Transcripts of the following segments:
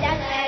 It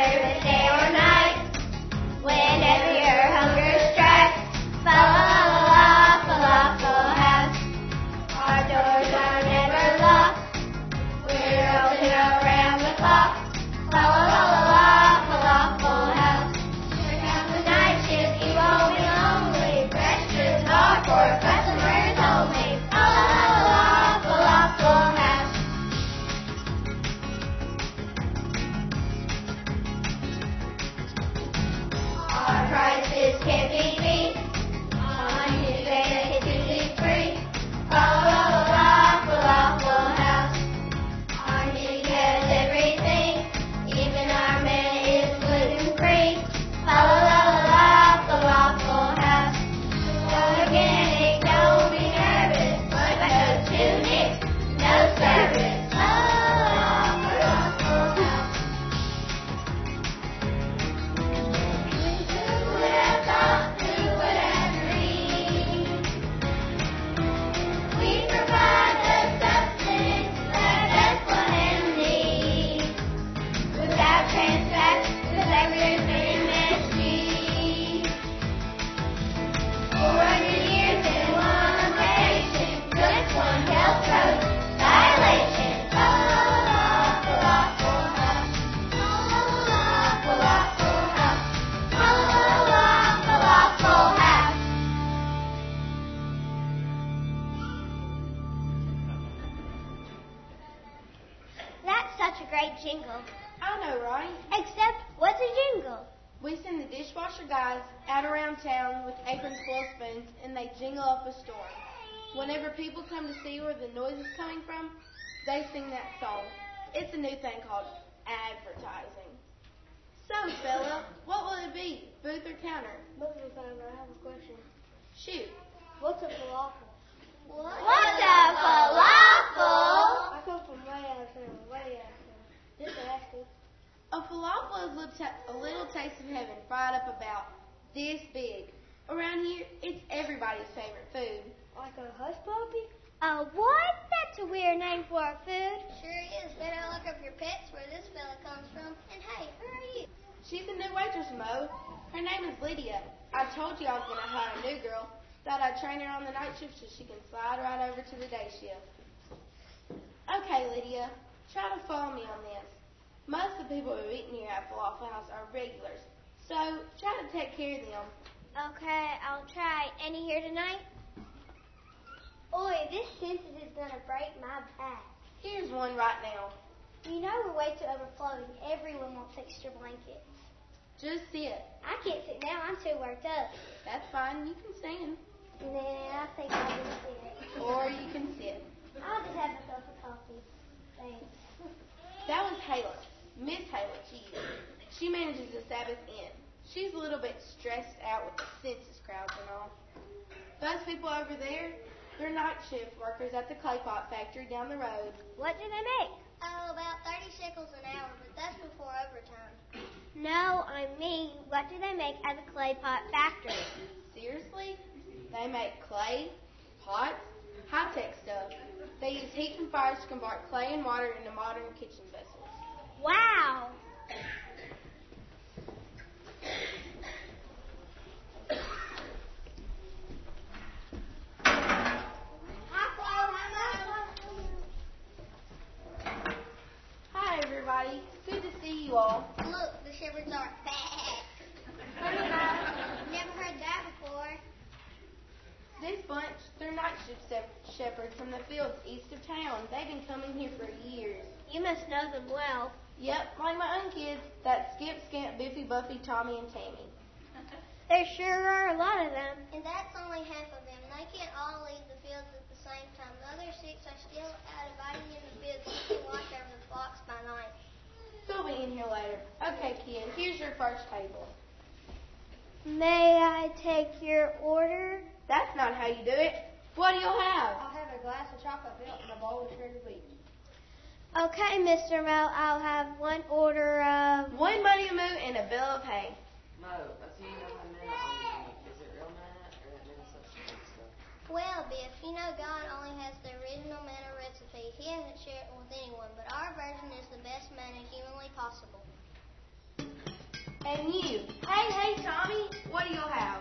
question. Shoot. What's a falafel? What's a falafel? I come from way out of town, way out of town. Just asking. A falafel is a little ta- little taste of heaven fried up about this big. Around here, it's everybody's favorite food. Like a hush puppy? A what? That's a weird name for a food. Sure is. Better look up your pets where this fella comes from. And hey, who are you? She's a new waitress, Mo. Her name is Lydia. I told you I was going to hire a new girl. Thought I'd train her on the night shift so she can slide right over to the day shift. Okay, Lydia, try to follow me on this. Most of the people who eat here at Falafel House are regulars, so try to take care of them. Okay, I'll try. Any here tonight? Oi, this census is gonna break my back. Here's one right now. You know we're way too overflowing. Everyone wants extra blankets. Just sit. I can't sit down. I'm too worked up. That's fine. You can stand. Nah, I think I'll just sit. Or you can sit. I'll just have myself a coffee. Thanks. That one's Hayla. Miss Hayla, she She manages the Sabbath Inn. She's a little bit stressed out with the census crowds and all. Those people over there, they're night shift workers at the clay pot factory down the road. What do they make? Oh, about 30 shekels an hour, but that's before overtime. No, I mean, what do they make at the clay pot factory? Seriously? They make clay, pots, high-tech stuff. They use heat and fires to convert clay and water into modern kitchen vessels. Wow. everybody. Good to see you all. Look, the shepherds are back. Never heard that before. This bunch, they're not shift shepherds from the fields east of town. They've been coming here for years. You must know them well. Yep, like my own kids. That Skip, Scamp, Biffy, Buffy, Tommy, and Tammy. There sure are a lot of them. And that's only half of them. They can't all leave the fields at the same time. The other six are still out abiding in the fields. They watch over the flocks by night. Okay, kid, here's your first table. May I take your order? That's not how you do it. What do you have? I'll have a glass of chocolate milk and a bowl of shredded wheat. Okay, Mr. Mel, I'll have one order of. One money moo and a bill of hay. Mo, I see you know how manna only Is it real manna or that manna substitute stuff? Well, Biff, you know God only has the original manna recipe. He hasn't shared it with anyone, but our version is the best manna humanly possible. And you. Hey, hey, Tommy, what do you have?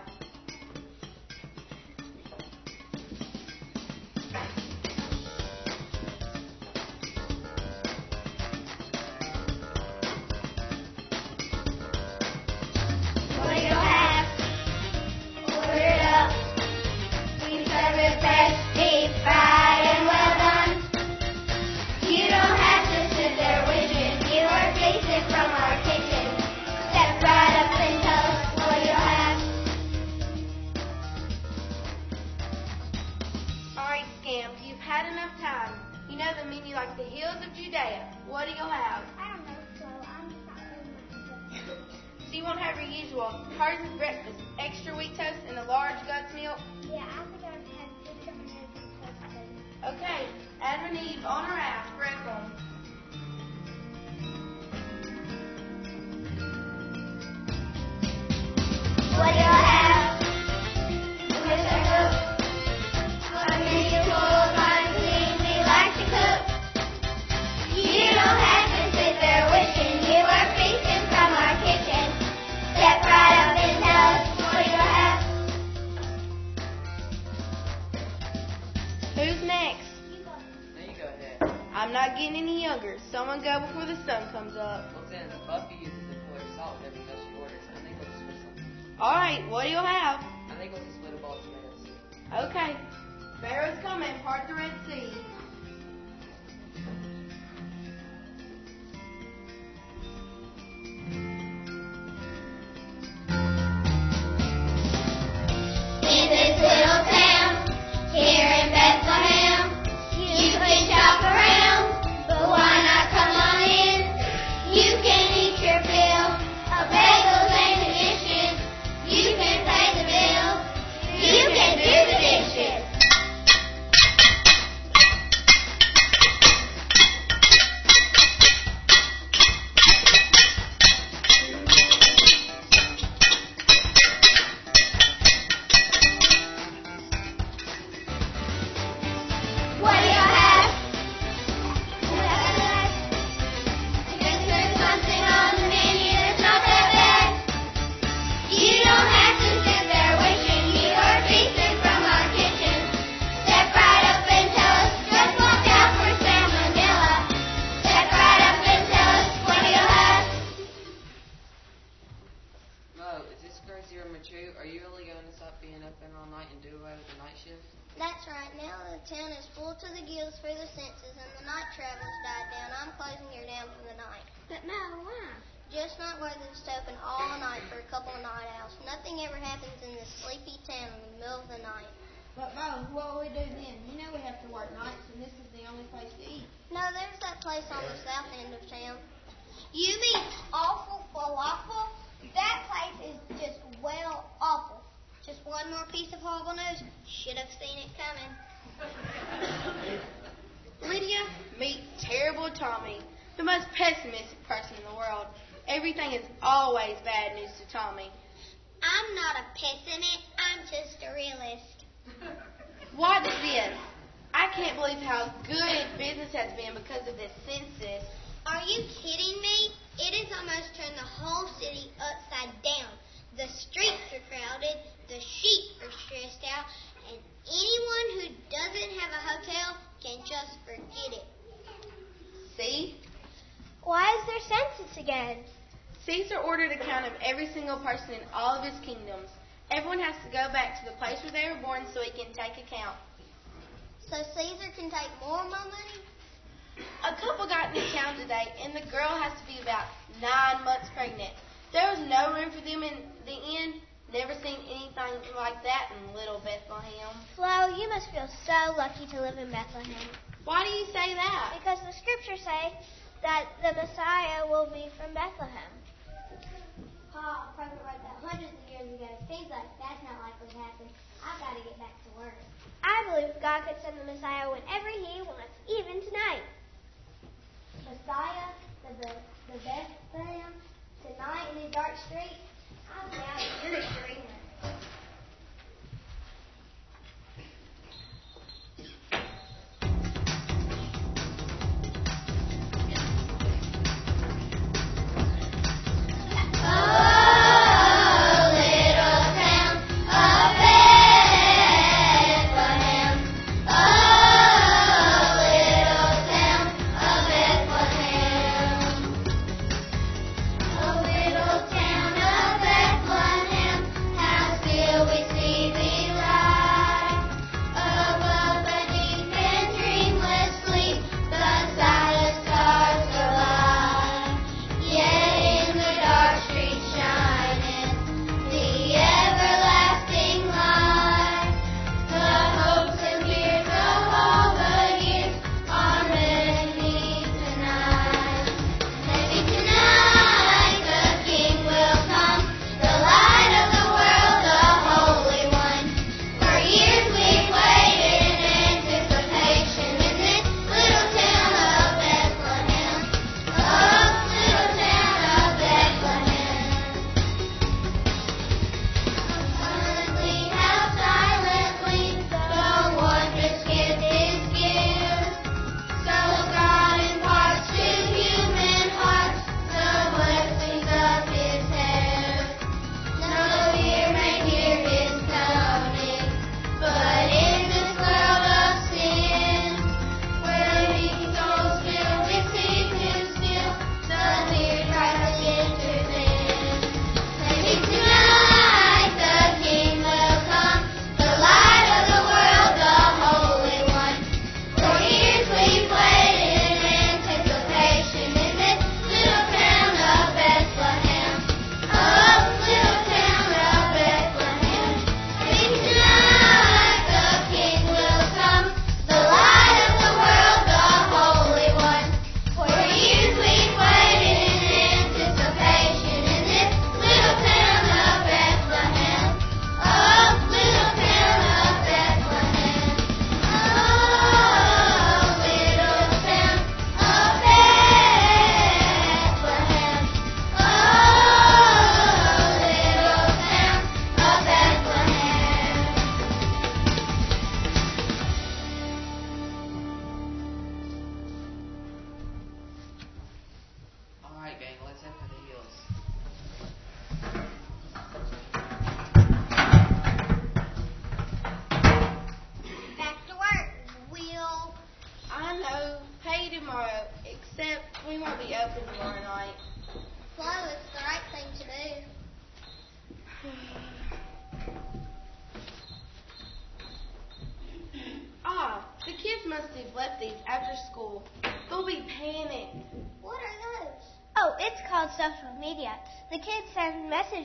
Someone go before the sun comes up. Well, since Buffy uses pillar of salt with every meal she orders, I think we'll just put some. Alright, what do you have? I think we'll just split a bowl of tomato soup. Okay. Pharaoh's coming, part the Red Sea. Can't believe how good business has been because of this census. Are you kidding me? It has almost turned the whole city upside down. The streets are crowded, the sheep are stressed out, and anyone who doesn't have a hotel can just forget it. See? Why is there census again? Caesar ordered a count of every single person in all of his kingdoms. Everyone has to go back to the place where they were born so he can take account. So Caesar can take more of my money? A couple got into town today, and the girl has to be about nine months pregnant. There was no room for them in the inn. Never seen anything like that in little Bethlehem. Flo, you must feel so lucky to live in Bethlehem. Why do you say that? Because the scriptures say that the Messiah will be from Bethlehem. saw a perfect wrote that hundreds of years ago. Seems like that's not likely to happen. I've got to get back to work. I believe God could send the Messiah whenever He wants, even tonight. Messiah, the, the, the Bethlehem, tonight in these dark streets. I doubt it. You're a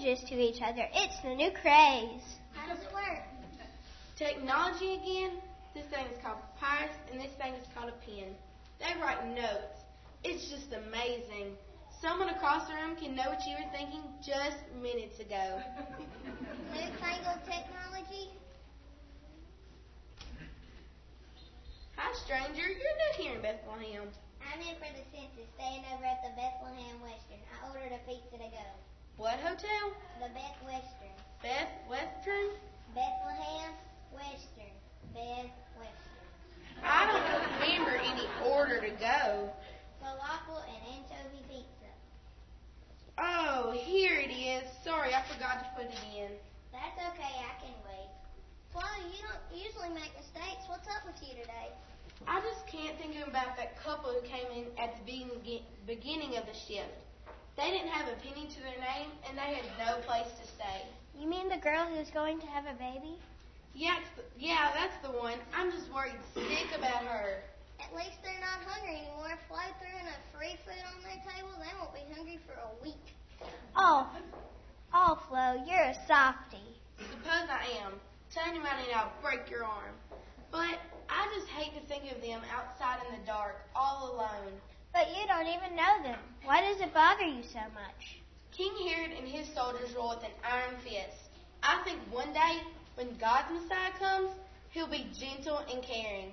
dreamer. to each other. It's the new craze. How does it work? Technology again. This thing is called Papyrus, and this thing is called a pen. They write notes. It's just amazing. Someone across the room can know what you were thinking just minutes ago. Newfangled technology? Hi, stranger. You're new here in Bethlehem. I'm in for the census, staying over at the Bethlehem Western. I ordered a pizza to go. What hotel? The Beth Western. Beth Western? Bethlehem Western. Beth Western. I don't remember any order to go. Falafel and anchovy pizza. Oh, here it is. Sorry, I forgot to put it in. That's okay, I can wait. Flo, you don't usually make mistakes. What's up with you today? I just can't think about that couple who came in at the beginning of the shift. They didn't have a penny to their name, and they had no place to stay. You mean the girl who's going to have a baby? Yeah, yeah, that's the one. I'm just worried sick about her. At least they're not hungry anymore. If Flo threw enough free food on their table, they won't be hungry for a week. Oh, oh, Flo, you're a softy. Suppose I am. Turn out and I'll break your arm. But I just hate to think of them outside in the dark, all alone. But you don't even know them. Why does it bother you so much? King Herod and his soldiers rule with an iron fist. I think one day, when God's Messiah comes, he'll be gentle and caring.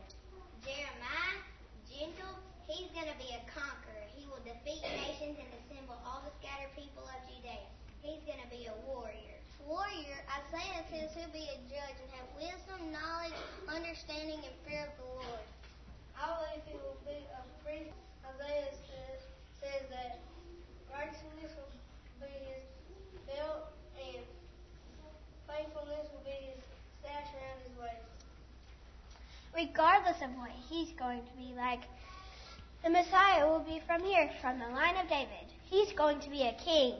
Jeremiah, gentle, he's going to be a conqueror. He will defeat nations and assemble all the scattered people of Judea. He's going to be a warrior. Warrior, Isaiah says he'll be a judge and have wisdom, knowledge, understanding, and fear of the Lord. I believe he will be a priest. Isaiah says, says that righteousness will be his belt and faithfulness will be his sash around his waist. Regardless of what he's going to be like, the Messiah will be from here, from the line of David. He's going to be a king.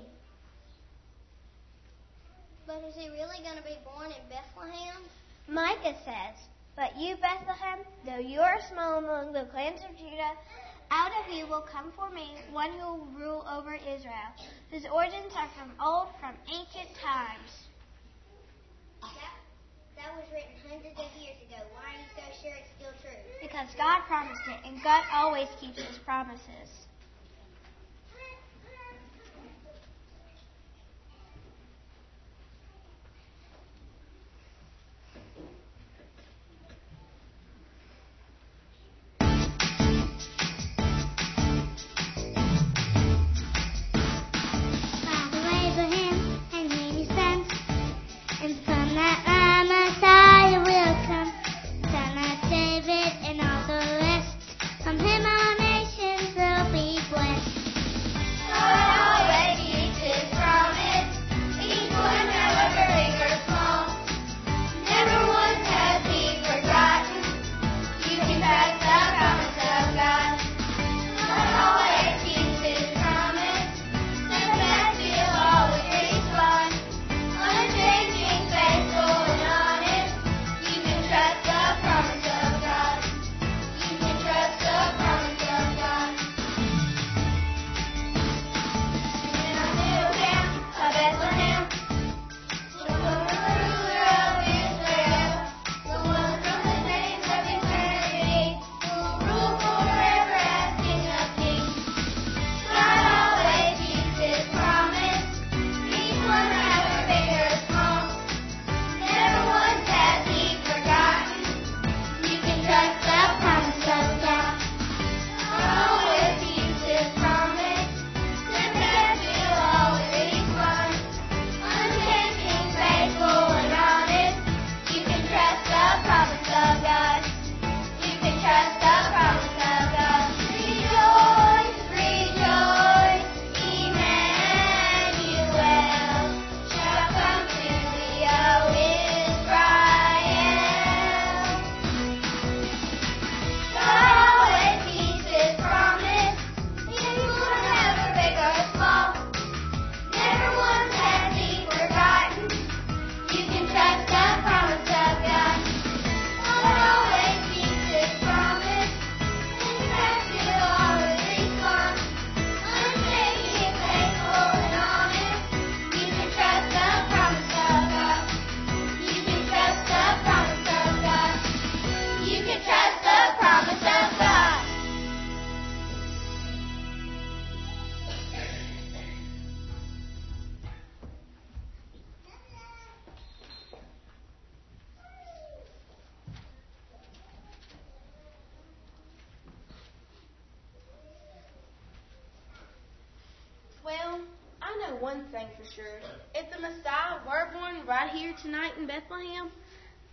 But is he really going to be born in Bethlehem? Micah says, But you, Bethlehem, though you are small among the clans of Judah, out of you will come for me one who will rule over Israel, whose origins are from old, from ancient times. That, that was written hundreds of years ago. Why are you so sure it's still true? Because God promised it, and God always keeps his promises.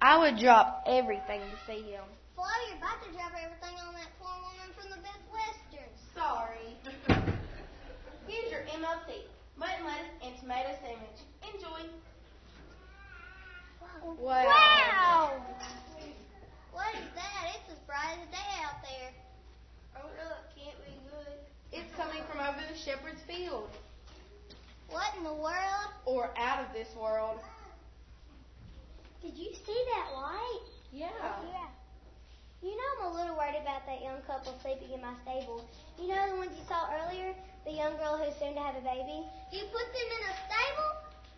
I would drop everything to see him. Flo, you're about to drop everything on that poor woman from the Best Westerns. Sorry. Here's your MLT. Mutton lettuce and tomato sandwich. Enjoy. Wow. Wow! What is that? It's as bright as day out there. Oh no, it can't be good. It's coming from over the shepherd's field. What in the world? Or out of this world. Did you see that light? Yeah. Oh, yeah. You know I'm a little worried about that young couple sleeping in my stable. You know the ones you saw earlier? The young girl who's soon to have a baby? You put them in a stable?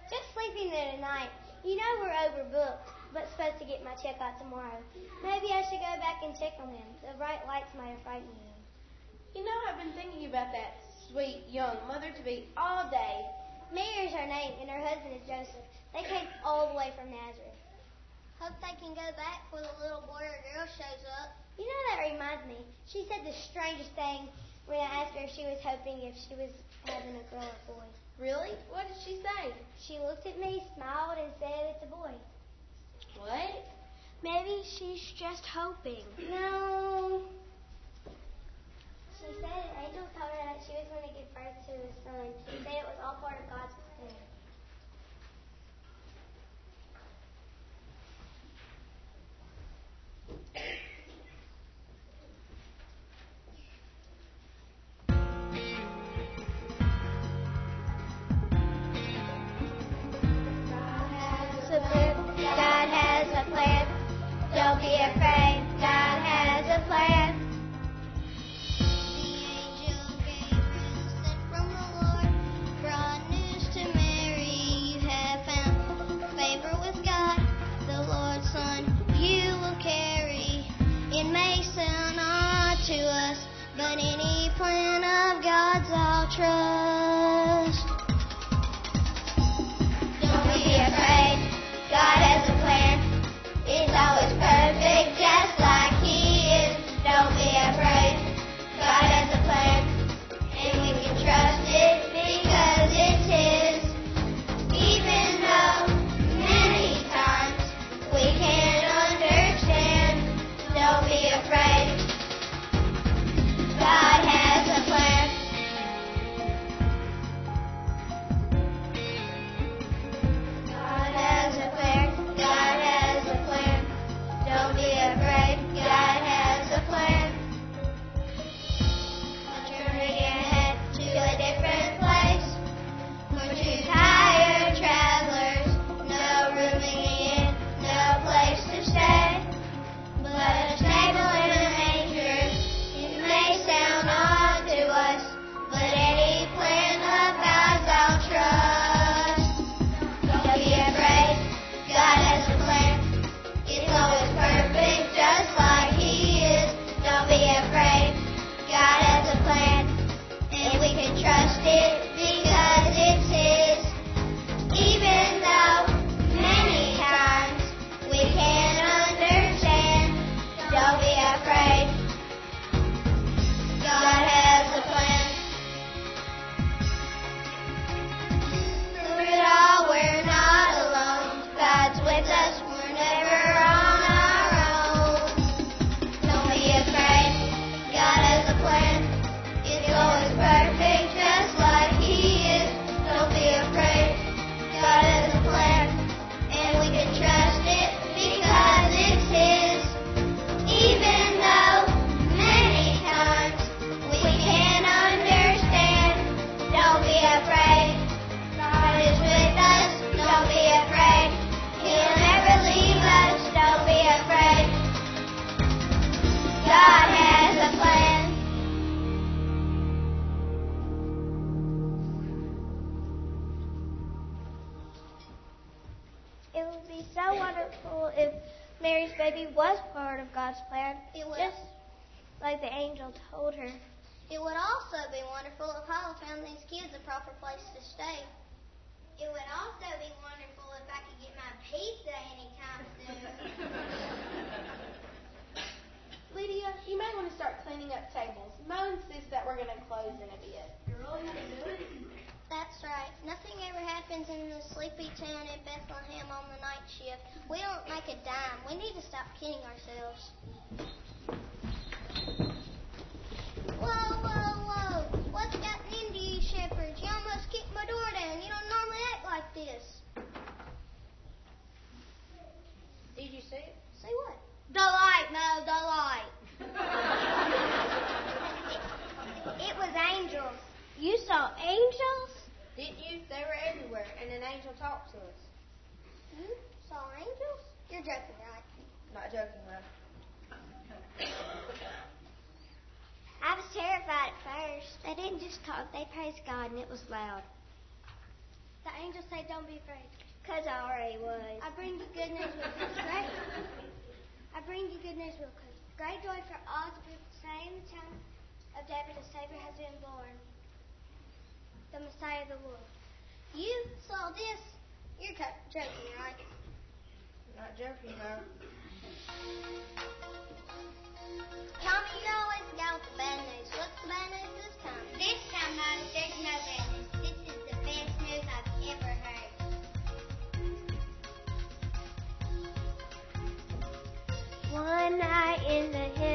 Just sleeping there tonight. You know we're overbooked, but supposed to get my checkout tomorrow. Maybe I should go back and check on them. The bright lights might have frightened them. You know, I've been thinking about that sweet young mother to be all day. Mary is her name, and her husband is Joseph. They came all the way from Nazareth. Hope they can go back before the little boy or girl shows up. You know, that reminds me. She said the strangest thing when I asked her if she was hoping if she was having a girl or boy. Really? What did she say? She looked at me, smiled, and said it's a boy. What? Maybe she's just hoping. No. She said an angel told her that she was going to give birth to a son. She said it was all part of God's plan. Baby was part of God's plan, It would. just like the angel told her. It would also be wonderful if Paula found these kids a proper place to stay. It would also be wonderful if I could get my pizza anytime soon. Lydia, you may want to start cleaning up tables. Mo insists that we're going to close in a bit. You're really going to do it? That's right. Nothing ever happens in the sleepy town in Bethlehem on the night shift. We don't make a dime. We need to stop kidding ourselves. Whoa, whoa, whoa. What's gotten into you, shepherds? You almost kicked my door down. You don't normally act like this. Did you see it? See what? The light, Mo, the light. It was angels. You saw angels? Didn't you? They were everywhere, and an angel talked to us. You saw angels? You're joking, right? Not joking, Mo. I was terrified at first. They didn't just talk, they praised God, and it was loud. The angel said, Don't be afraid. Because I already was. I bring you good news with great. I bring you good news real quick. Great joy for all the people say in the town of David, a Savior has been born. The Messiah of the world. You saw this? You're joking, right? Not joking, Mo. Tommy, you always got the bad news. What's the bad news this time? This time, Mom, there's no bad news. This is the best news I've ever heard. One night in the hills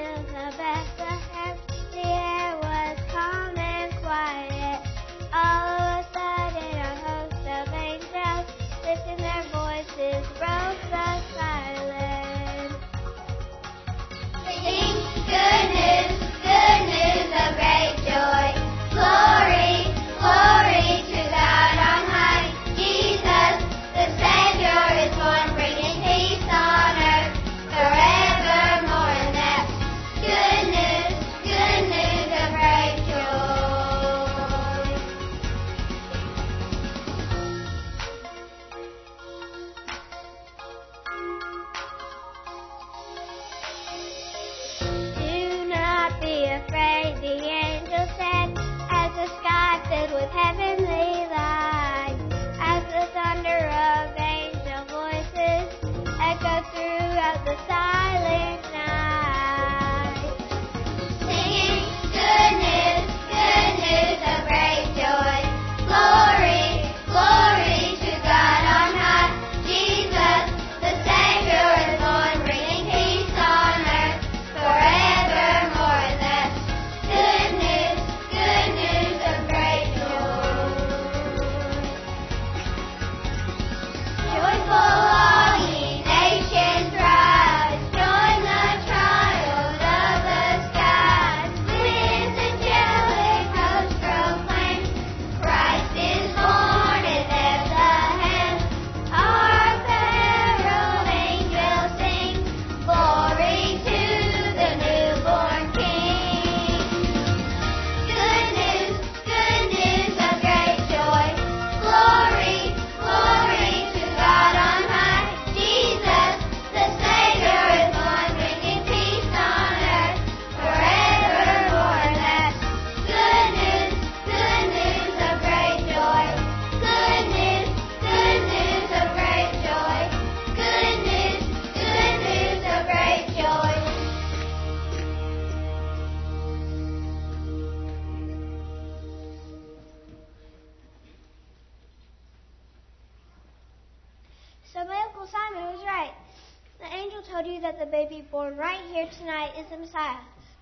The angel told you that the baby born right here tonight is the Messiah,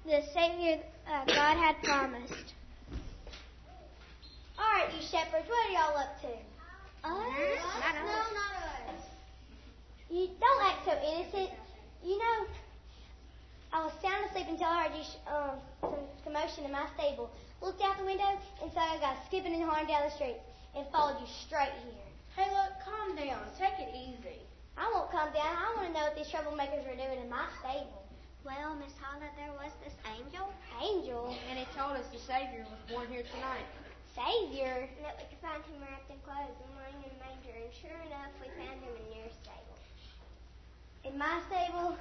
the Savior uh, God had promised. All right, you shepherds, what are y'all up to? Us? No, not us. You don't act so innocent. You know, I was sound asleep until I heard you sh- um, some commotion in my stable. Looked out the window and saw a guy skipping and hollering down the street and followed you straight here. Hey, look, calm down. Take it easy. I won't come down. I want to know what these troublemakers were doing in my stable. Well, Miss Holla, there was this angel. Angel, And he told us the Savior was born here tonight. Savior. And that we could find him wrapped in clothes and lying in a manger. And sure enough, we found him in your stable. In my stable,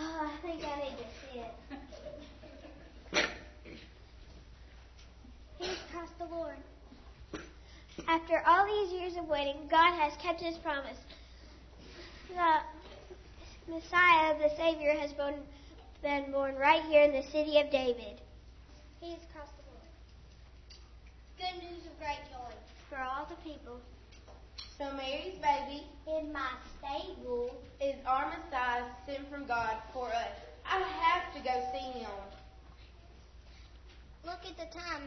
oh, I think I need to see it. Here's Christ the Lord. After all these years of waiting, God has kept his promise. The Messiah, the Savior, has been, been born right here in the city of David. He is Christ the Lord. Good news of great joy. For all the people. So Mary's baby In my stable. is our Messiah sent from God for us. I have to go see him. Look at the time.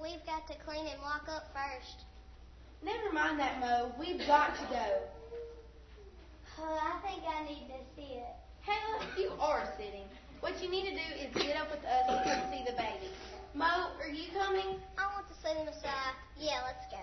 We've got to clean and lock up first. Never mind that, Mo. We've got to go. Oh, I think I need to sit. Hannah, you are sitting. What you need to do is get up with us and come see the baby. Mo, are you coming? I want to sit in the side. Yeah, let's go.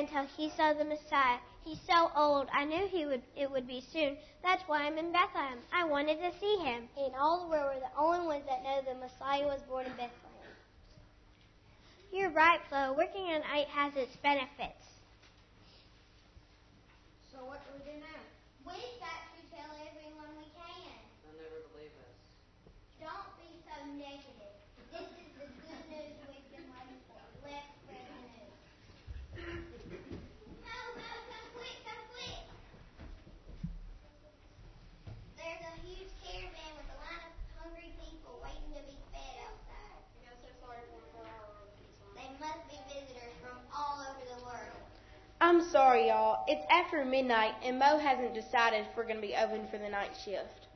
Until he saw the Messiah. He's so old. I knew he would it would be soon. That's why I'm in Bethlehem. I wanted to see him. In all the world, we're the only ones that know the Messiah was born in Bethlehem. You're right, Flo. Working on night has its benefits. So what do we do now? We've got to tell everyone we can. They'll never believe us. Don't be so negative. This is the good news we've been waiting for. Let's spread the news. No, no, come quick, come quick. There's a huge caravan with a line of hungry people waiting to be fed outside. They must be visitors from all over the world. I'm sorry, y'all. It's after midnight, and Mo hasn't decided if we're going to be open for the night shift.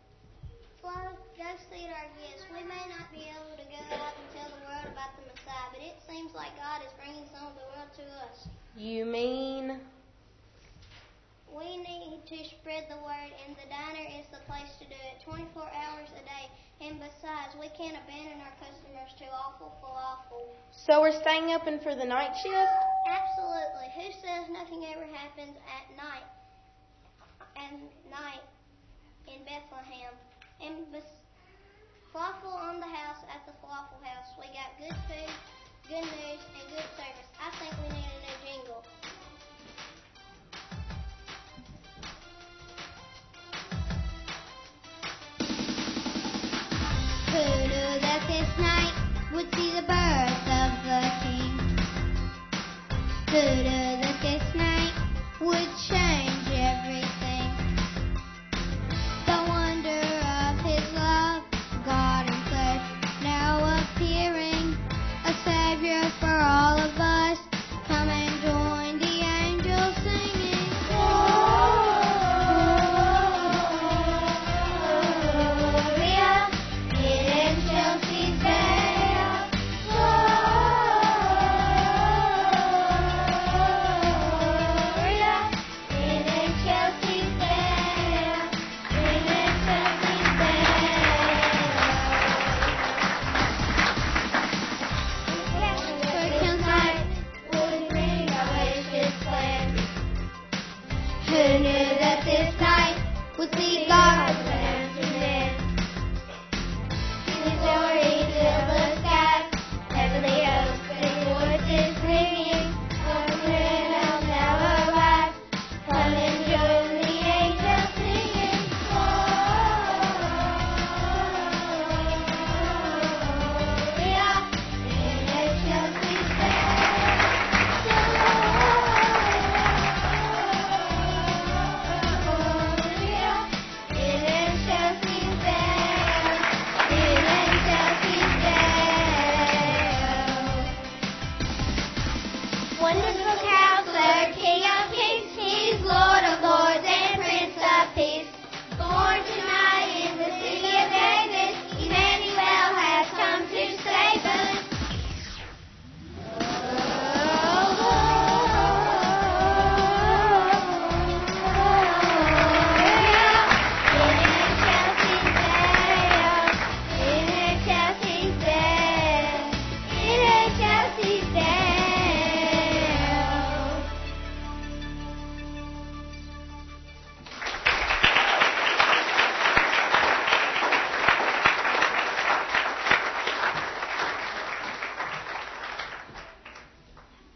Flo, go see our guests. We may not be able to go out and tell the world about the Messiah, but it seems like God is bringing some of the world to us. You mean? We need to spread the word, and the diner is the place to do it 24 hours a day. And besides, we can't abandon our customers to awful falafel. So we're staying open for the night shift? Absolutely. Who says nothing ever happens at night? And night in Bethlehem. And bes- falafel on the house at the falafel house. We got good food, good news, and good service. I think we need a new night